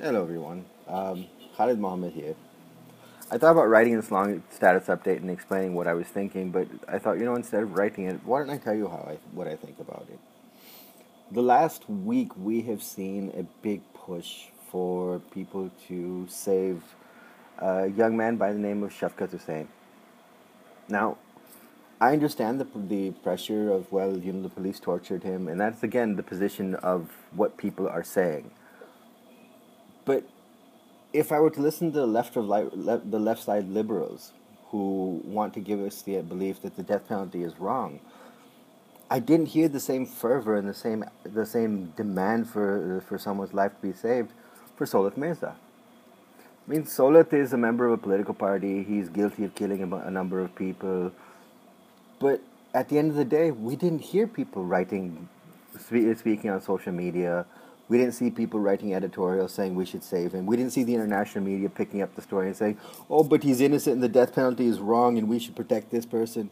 Hello, everyone. Um, Khalid Mohammed here. I thought about writing this long status update and explaining what I was thinking, but I thought, you know, instead of writing it, why don't I tell you how I, what I think about it? The last week, we have seen a big push for people to save a young man by the name of Shafkat Hussain. Now, I understand the, the pressure of, well, you know, the police tortured him, and that's, again, the position of what people are saying. But if I were to listen to the left of li- le- the left side liberals who want to give us the belief that the death penalty is wrong, I didn't hear the same fervor and the same the same demand for for someone's life to be saved for Saulat Mirza. I mean, Solat is a member of a political party. He's guilty of killing a, a number of people, but at the end of the day, we didn't hear people writing, speaking on social media we didn't see people writing editorials saying we should save him. We didn't see the international media picking up the story and saying, oh, but he's innocent and the death penalty is wrong and we should protect this person.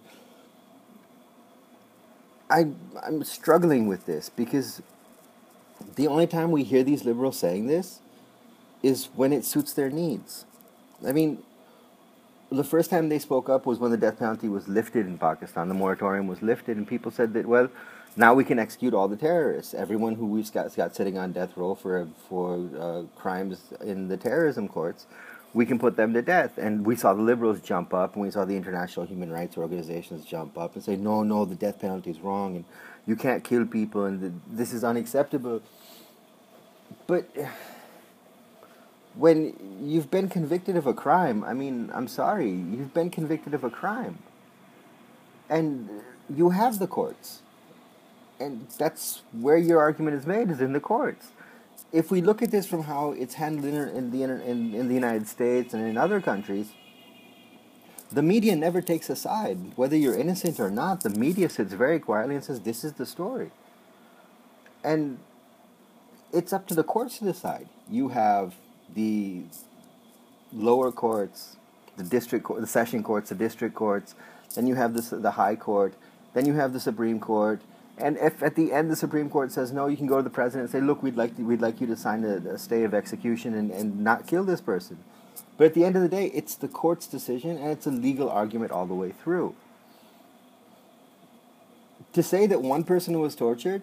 I, I'm struggling with this because the only time we hear these liberals saying this is when it suits their needs. I mean, the first time they spoke up was when the death penalty was lifted in Pakistan. The moratorium was lifted, and people said that, well, now we can execute all the terrorists. Everyone who we've got, got sitting on death row for for uh, crimes in the terrorism courts, we can put them to death. And we saw the liberals jump up, and we saw the international human rights organizations jump up and say, no, no, the death penalty is wrong, and you can't kill people, and the, this is unacceptable. But when you've been convicted of a crime, I mean, I'm sorry, you've been convicted of a crime. And you have the courts. And that's where your argument is made, is in the courts. If we look at this from how it's handled in the, in, in the United States and in other countries, the media never takes a side. Whether you're innocent or not, the media sits very quietly and says, this is the story. And it's up to the courts to decide. You have the lower courts, the district court, the session courts, the district courts. Then you have this, the high court. Then you have the Supreme Court. And if at the end the Supreme Court says no, you can go to the president and say, look, we'd like to, we'd like you to sign a, a stay of execution and, and not kill this person. But at the end of the day, it's the court's decision and it's a legal argument all the way through. To say that one person was tortured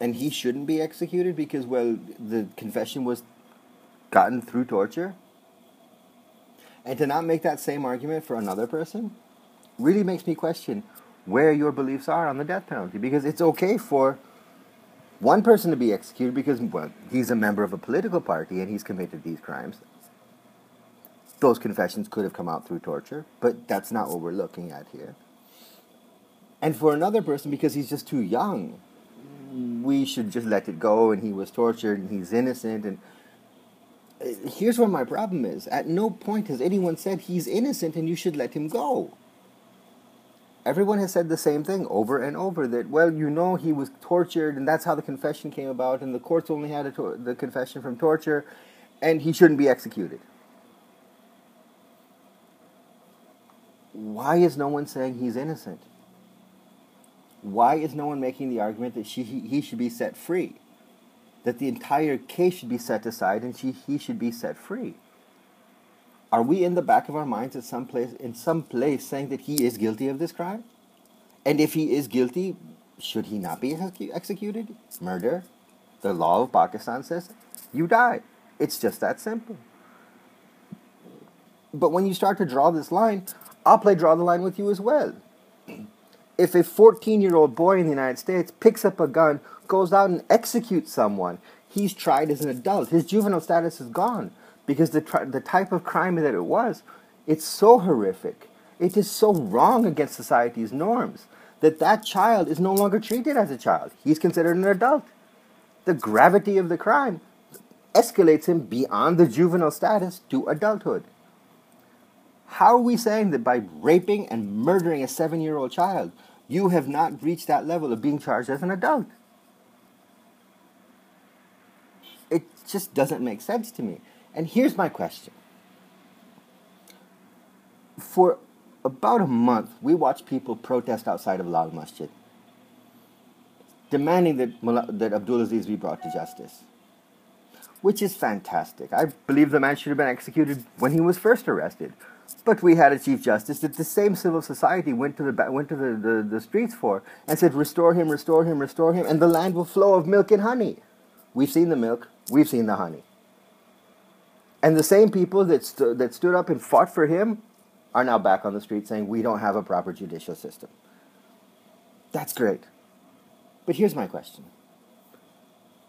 and he shouldn't be executed because, well, the confession was gotten through torture, and to not make that same argument for another person really makes me question where your beliefs are on the death penalty. Because it's okay for one person to be executed because well, he's a member of a political party and he's committed these crimes. Those confessions could have come out through torture, but that's not what we're looking at here. And for another person, because he's just too young, we should just let it go and he was tortured and he's innocent and uh, here's where my problem is. At no point has anyone said he's innocent and you should let him go. Everyone has said the same thing over and over that, well, you know, he was tortured and that's how the confession came about, and the courts only had tor- the confession from torture, and he shouldn't be executed. Why is no one saying he's innocent? Why is no one making the argument that she, he, he should be set free? that the entire case should be set aside and she, he should be set free. Are we in the back of our minds at some place, in some place saying that he is guilty of this crime? And if he is guilty, should he not be executed? Murder, the law of Pakistan says, you die. It's just that simple. But when you start to draw this line, I'll play draw the line with you as well. If a 14 year old boy in the United States picks up a gun goes out and executes someone, he's tried as an adult. His juvenile status is gone because the, tri- the type of crime that it was, it's so horrific. It is so wrong against society's norms that that child is no longer treated as a child. He's considered an adult. The gravity of the crime escalates him beyond the juvenile status to adulthood. How are we saying that by raping and murdering a seven year old child, you have not reached that level of being charged as an adult? It just doesn't make sense to me. And here's my question. For about a month, we watched people protest outside of Lal Masjid, demanding that, that Abdulaziz be brought to justice. which is fantastic. I believe the man should have been executed when he was first arrested. But we had a chief justice that the same civil society went to the went to the, the, the streets for and said, "Restore him, restore him, restore him, and the land will flow of milk and honey." We've seen the milk, we've seen the honey, and the same people that st- that stood up and fought for him are now back on the street saying, "We don't have a proper judicial system." That's great, but here's my question: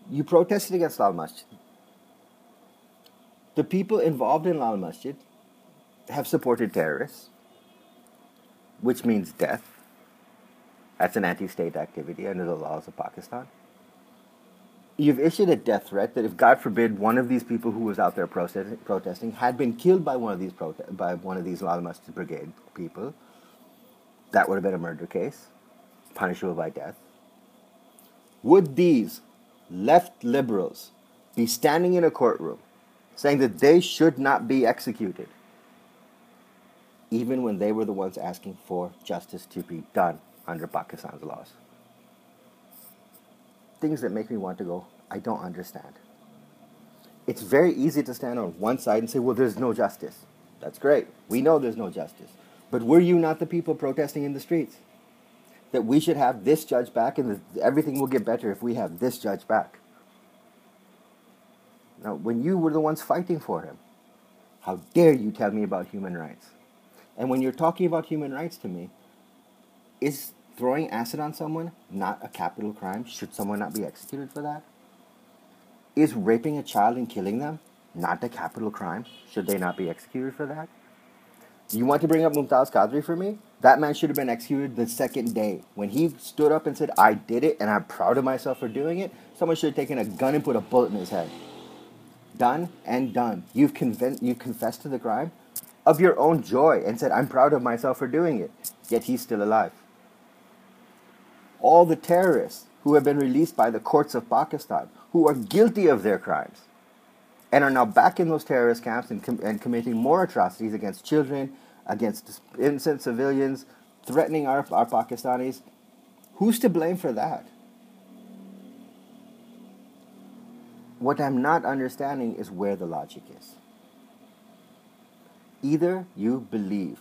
You protested against Lal Masjid. The people involved in Lal Masjid have supported terrorists, which means death. That's an anti state activity under the laws of Pakistan. You've issued a death threat that if, God forbid, one of these people who was out there protesting, protesting had been killed by one of these prote- by one of these Lal Masjid Brigade people, that would have been a murder case, punishable by death. Would these left liberals be standing in a courtroom saying that they should not be executed? even when they were the ones asking for justice to be done under Pakistan's laws. Things that make me want to go, I don't understand. It's very easy to stand on one side and say, well, there's no justice. That's great. We know there's no justice. But were you not the people protesting in the streets? That we should have this judge back and everything will get better if we have this judge back. Now, when you were the ones fighting for him, how dare you tell me about human rights? And when you're talking about human rights to me, is throwing acid on someone not a capital crime? Should someone not be executed for that? Is raping a child and killing them not a capital crime? Should they not be executed for that? You want to bring up Mumtaz Qadri for me? That man should have been executed the second day. When he stood up and said, I did it and I'm proud of myself for doing it, someone should have taken a gun and put a bullet in his head. Done and done. You've, conven- you've confessed to the crime of your own joy and said, I'm proud of myself for doing it. Yet he's still alive. All the terrorists who have been released by the courts of Pakistan, who are guilty of their crimes, and are now back in those terrorist camps and, com- and committing more atrocities against children, against innocent civilians, threatening our, our Pakistanis. Who's to blame for that? What I'm not understanding is where the logic is. Either you believe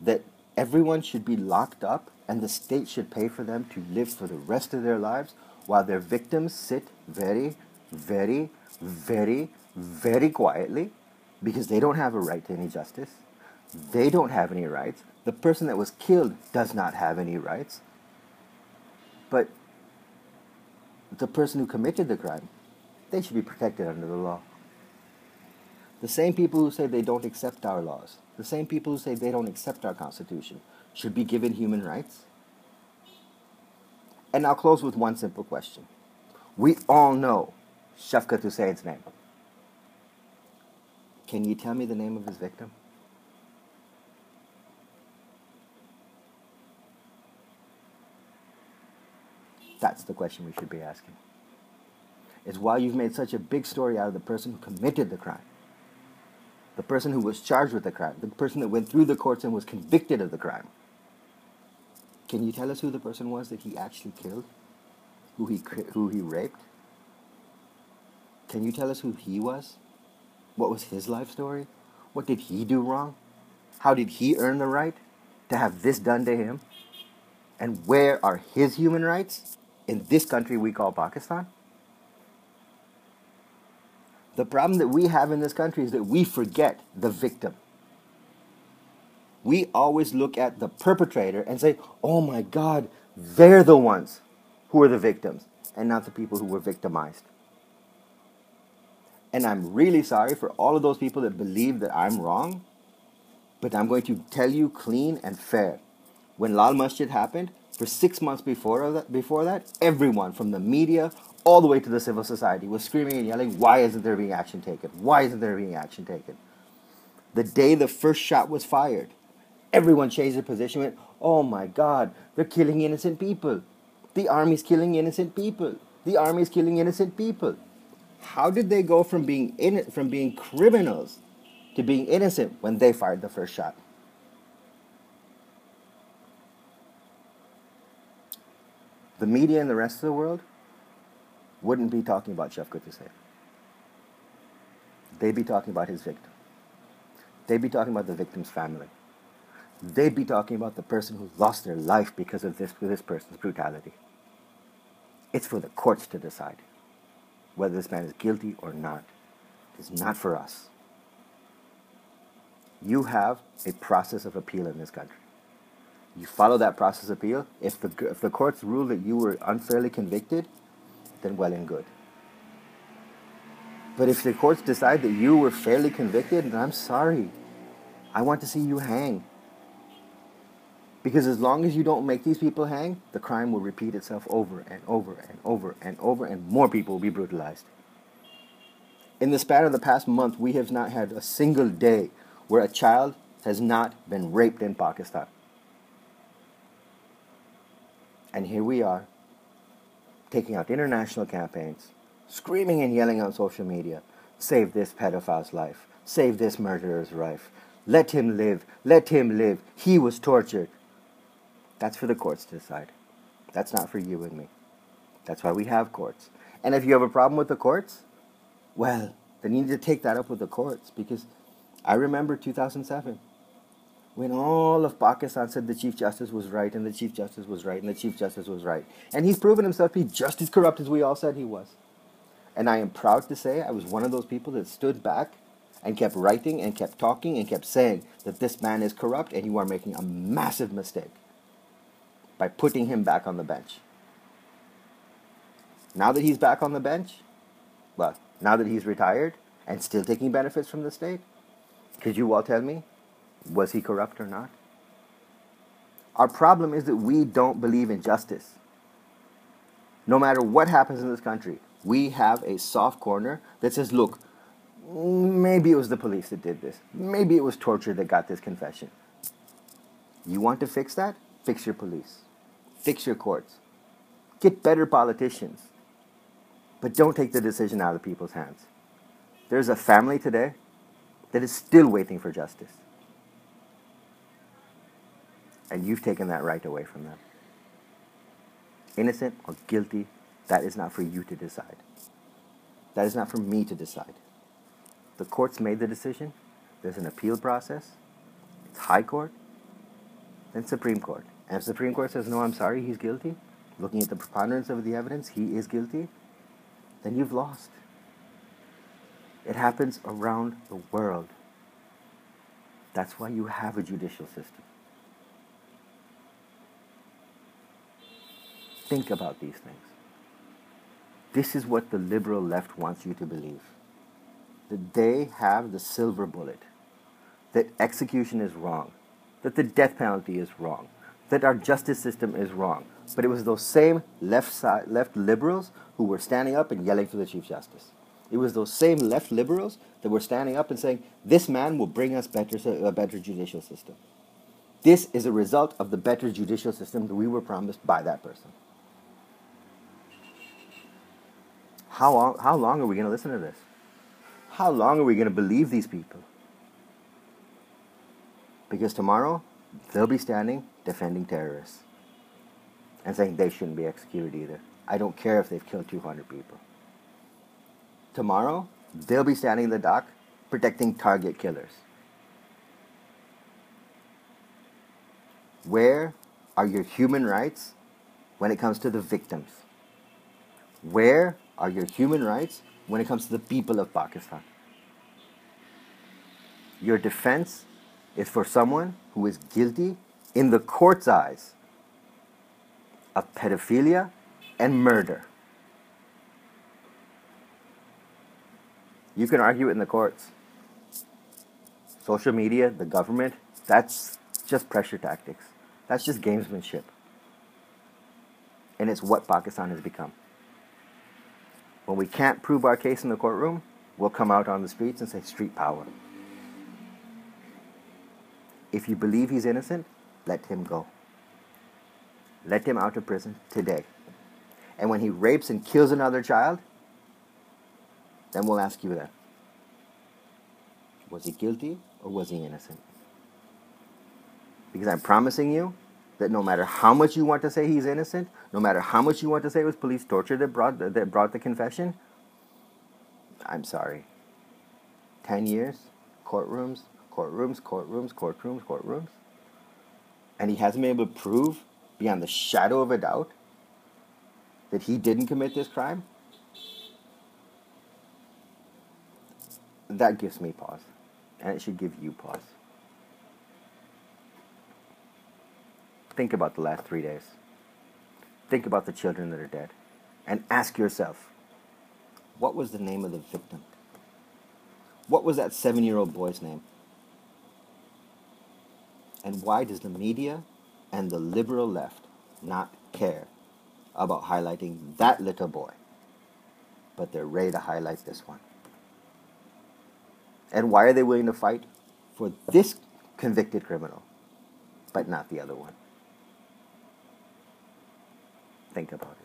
that everyone should be locked up and the state should pay for them to live for the rest of their lives while their victims sit very, very, very, very quietly because they don't have a right to any justice. They don't have any rights. The person that was killed does not have any rights. But the person who committed the crime, they should be protected under the law. The same people who say they don't accept our laws, the same people who say they don't accept our Constitution, should be given human rights? And I'll close with one simple question. We all know Shafkat Hussain's name. Can you tell me the name of his victim? That's the question we should be asking. Is why you've made such a big story out of the person who committed the crime the person who was charged with the crime, the person that went through the courts and was convicted of the crime. Can you tell us who the person was that he actually killed? Who he, who he raped? Can you tell us who he was? What was his life story? What did he do wrong? How did he earn the right to have this done to him? And where are his human rights in this country we call Pakistan? The problem that we have in this country is that we forget the victim. We always look at the perpetrator and say, oh my God, they're the ones who are the victims and not the people who were victimized. And I'm really sorry for all of those people that believe that I'm wrong, but I'm going to tell you clean and fair. When Lal Masjid happened, for six months before that, before that, everyone from the media all the way to the civil society was screaming and yelling, why isn't there being action taken? Why isn't there being action taken? The day the first shot was fired, everyone changed their position went, oh my God, they're killing innocent people. The army's killing innocent people. The army's killing innocent people. How did they go from being in, from being criminals to being innocent when they fired the first shot? The media and the rest of the world wouldn't be talking about Shafkat Hussain. they'd be talking about his victim. They'd be talking about the victim's family. They'd be talking about the person who lost their life because of this, this person's brutality. It's for the courts to decide whether this man is guilty or not. It's not for us. You have a process of appeal in this country. You follow that process of appeal. If the, if the courts rule that you were unfairly convicted, then well and good. But if the courts decide that you were fairly convicted, then I'm sorry. I want to see you hang. Because as long as you don't make these people hang, the crime will repeat itself over and over and over and over, and more people will be brutalized. In the span of the past month, we have not had a single day where a child has not been raped in Pakistan. And here we are, taking out international campaigns, screaming and yelling on social media save this pedophile's life, save this murderer's life, let him live, let him live, he was tortured. That's for the courts to decide. That's not for you and me. That's why we have courts. And if you have a problem with the courts, well, then you need to take that up with the courts because I remember 2007 when all of Pakistan said the Chief Justice was right and the Chief Justice was right and the Chief Justice was right. And he's proven himself to be just as corrupt as we all said he was. And I am proud to say I was one of those people that stood back and kept writing and kept talking and kept saying that this man is corrupt and you are making a massive mistake by putting him back on the bench. Now that he's back on the bench, well, now that he's retired and still taking benefits from the state, could you all tell me was he corrupt or not? Our problem is that we don't believe in justice. No matter what happens in this country, we have a soft corner that says, look, maybe it was the police that did this. Maybe it was torture that got this confession. You want to fix that? Fix your police. Fix your courts. Get better politicians. But don't take the decision out of people's hands. There's a family today that is still waiting for justice and you've taken that right away from them. Innocent or guilty, that is not for you to decide. That is not for me to decide. The courts made the decision. There's an appeal process. It's High Court, then Supreme Court. And if Supreme Court says, no, I'm sorry, he's guilty, looking at the preponderance of the evidence, he is guilty, then you've lost. It happens around the world. That's why you have a judicial system. Think about these things. This is what the liberal left wants you to believe that they have the silver bullet, that execution is wrong, that the death penalty is wrong, that our justice system is wrong. But it was those same left side, left liberals who were standing up and yelling for the Chief Justice. It was those same left liberals that were standing up and saying, "This man will bring us better, a better judicial system." This is a result of the better judicial system that we were promised by that person. How long, how long are we going to listen to this? How long are we going to believe these people? Because tomorrow, they'll be standing defending terrorists and saying they shouldn't be executed either. I don't care if they've killed 200 people. Tomorrow, they'll be standing in the dock protecting target killers. Where are your human rights when it comes to the victims? Where are your human rights when it comes to the people of Pakistan. Your defense is for someone who is guilty in the court's eyes of pedophilia and murder. You can argue it in the courts. Social media, the government, that's just pressure tactics. That's just gamesmanship. And it's what Pakistan has become. When we can't prove our case in the courtroom, we'll come out on the streets and say street power. If you believe he's innocent, let him go. Let him out of prison today. And when he rapes and kills another child, then we'll ask you that. Was he guilty or was he innocent? Because I'm promising you, that no matter how much you want to say he's innocent, no matter how much you want to say it was police torture that brought that brought the confession, I'm sorry. 10 years, courtrooms, courtrooms, courtrooms, courtrooms, courtrooms. And he hasn't been able to prove beyond the shadow of a doubt that he didn't commit this crime. That gives me pause. And it should give you pause. Think about the last three days. Think about the children that are dead. And ask yourself what was the name of the victim? What was that seven year old boy's name? And why does the media and the liberal left not care about highlighting that little boy? But they're ready to highlight this one. And why are they willing to fight for this convicted criminal, but not the other one? Think about it.